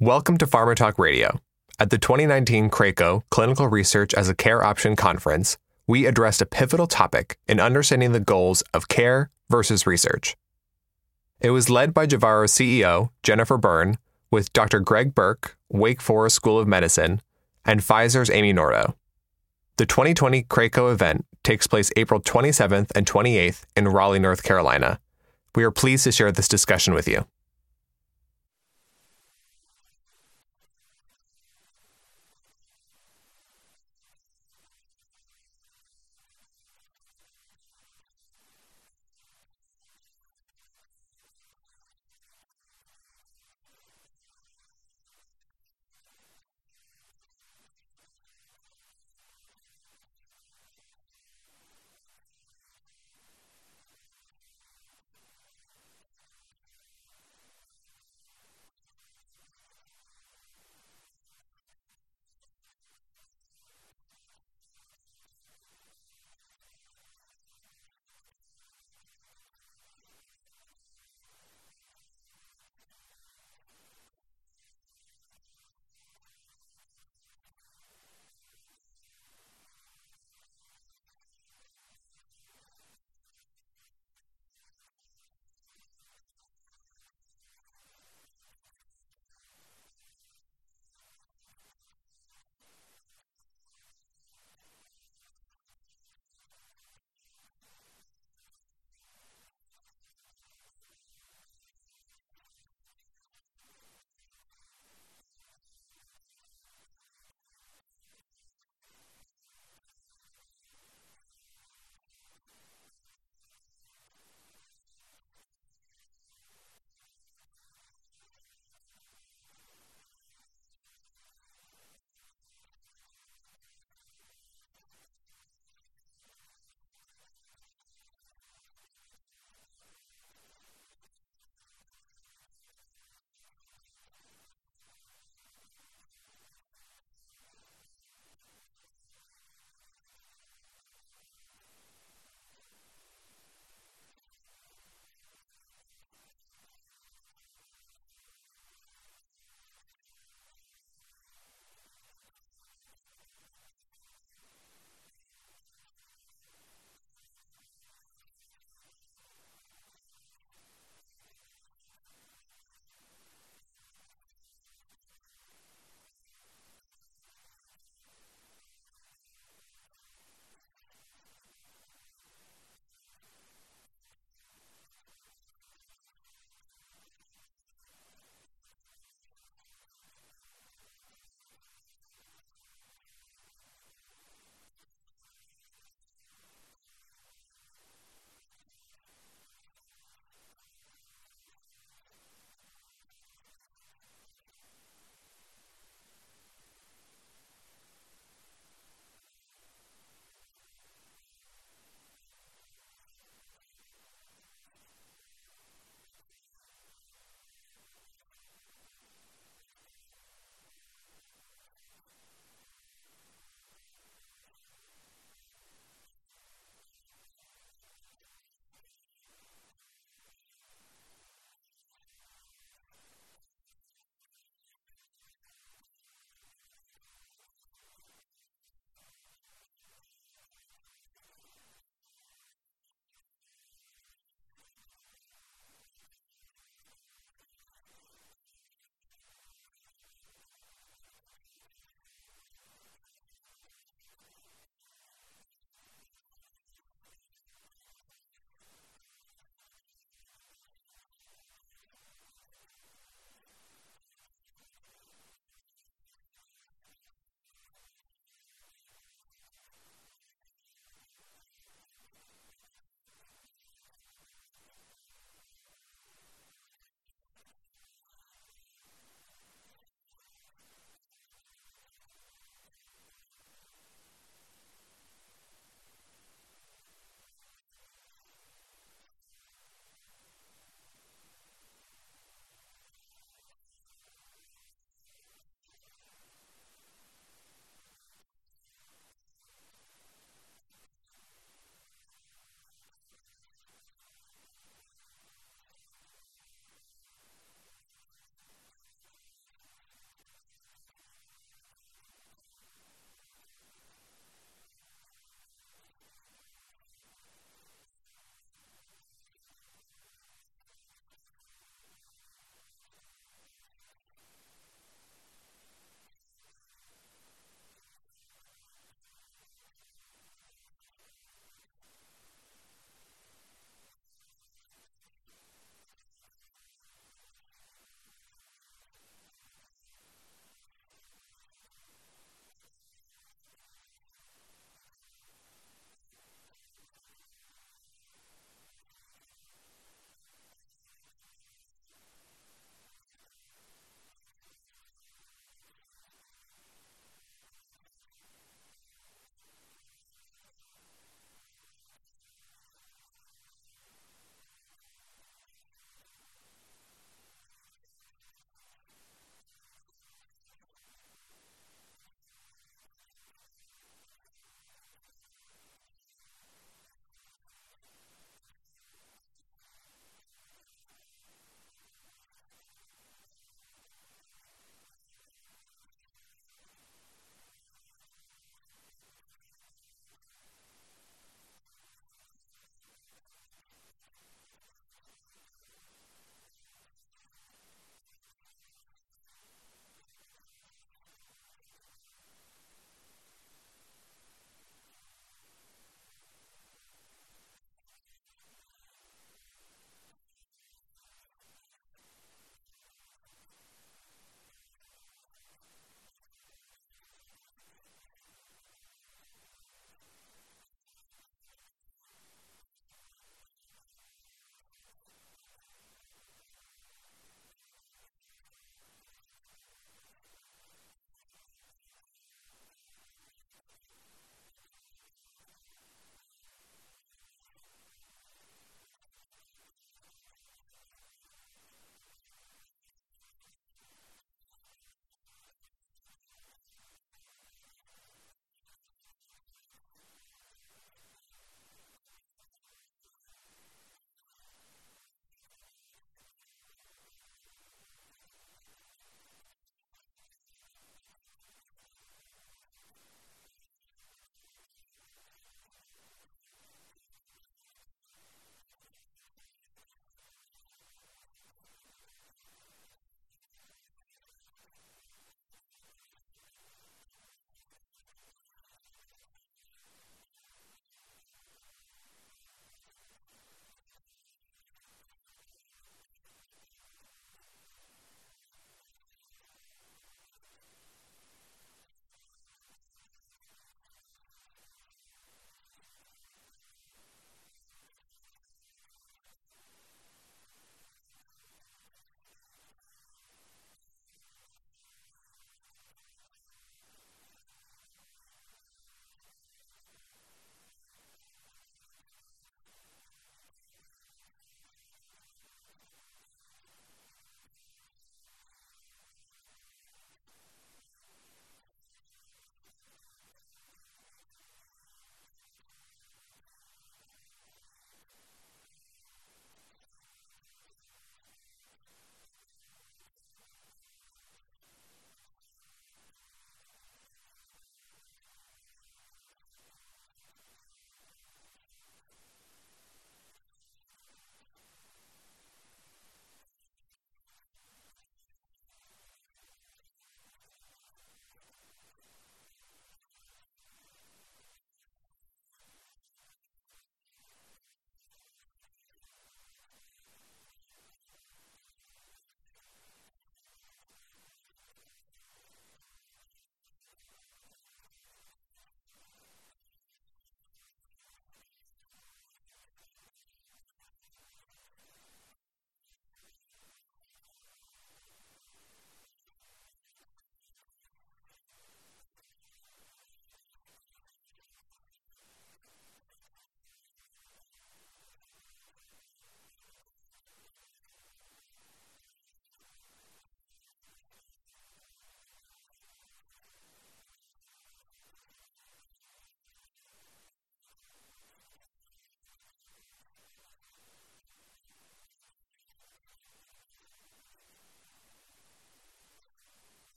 Welcome to Pharma Talk Radio. At the 2019 CRAACO Clinical Research as a Care Option Conference, we addressed a pivotal topic in understanding the goals of care versus research. It was led by Javara CEO Jennifer Byrne with Dr. Greg Burke, Wake Forest School of Medicine, and Pfizer's Amy Nordo. The 2020 CRAACO event takes place April 27th and 28th in Raleigh, North Carolina. We are pleased to share this discussion with you.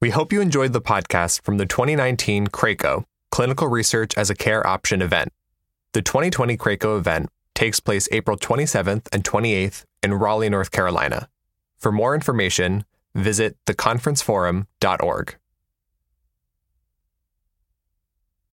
We hope you enjoyed the podcast from the 2019 CRAACO Clinical Research as a Care Option event. The 2020 CRAACO event takes place April 27th and 28th in Raleigh, North Carolina. For more information, visit theconferenceforum.org.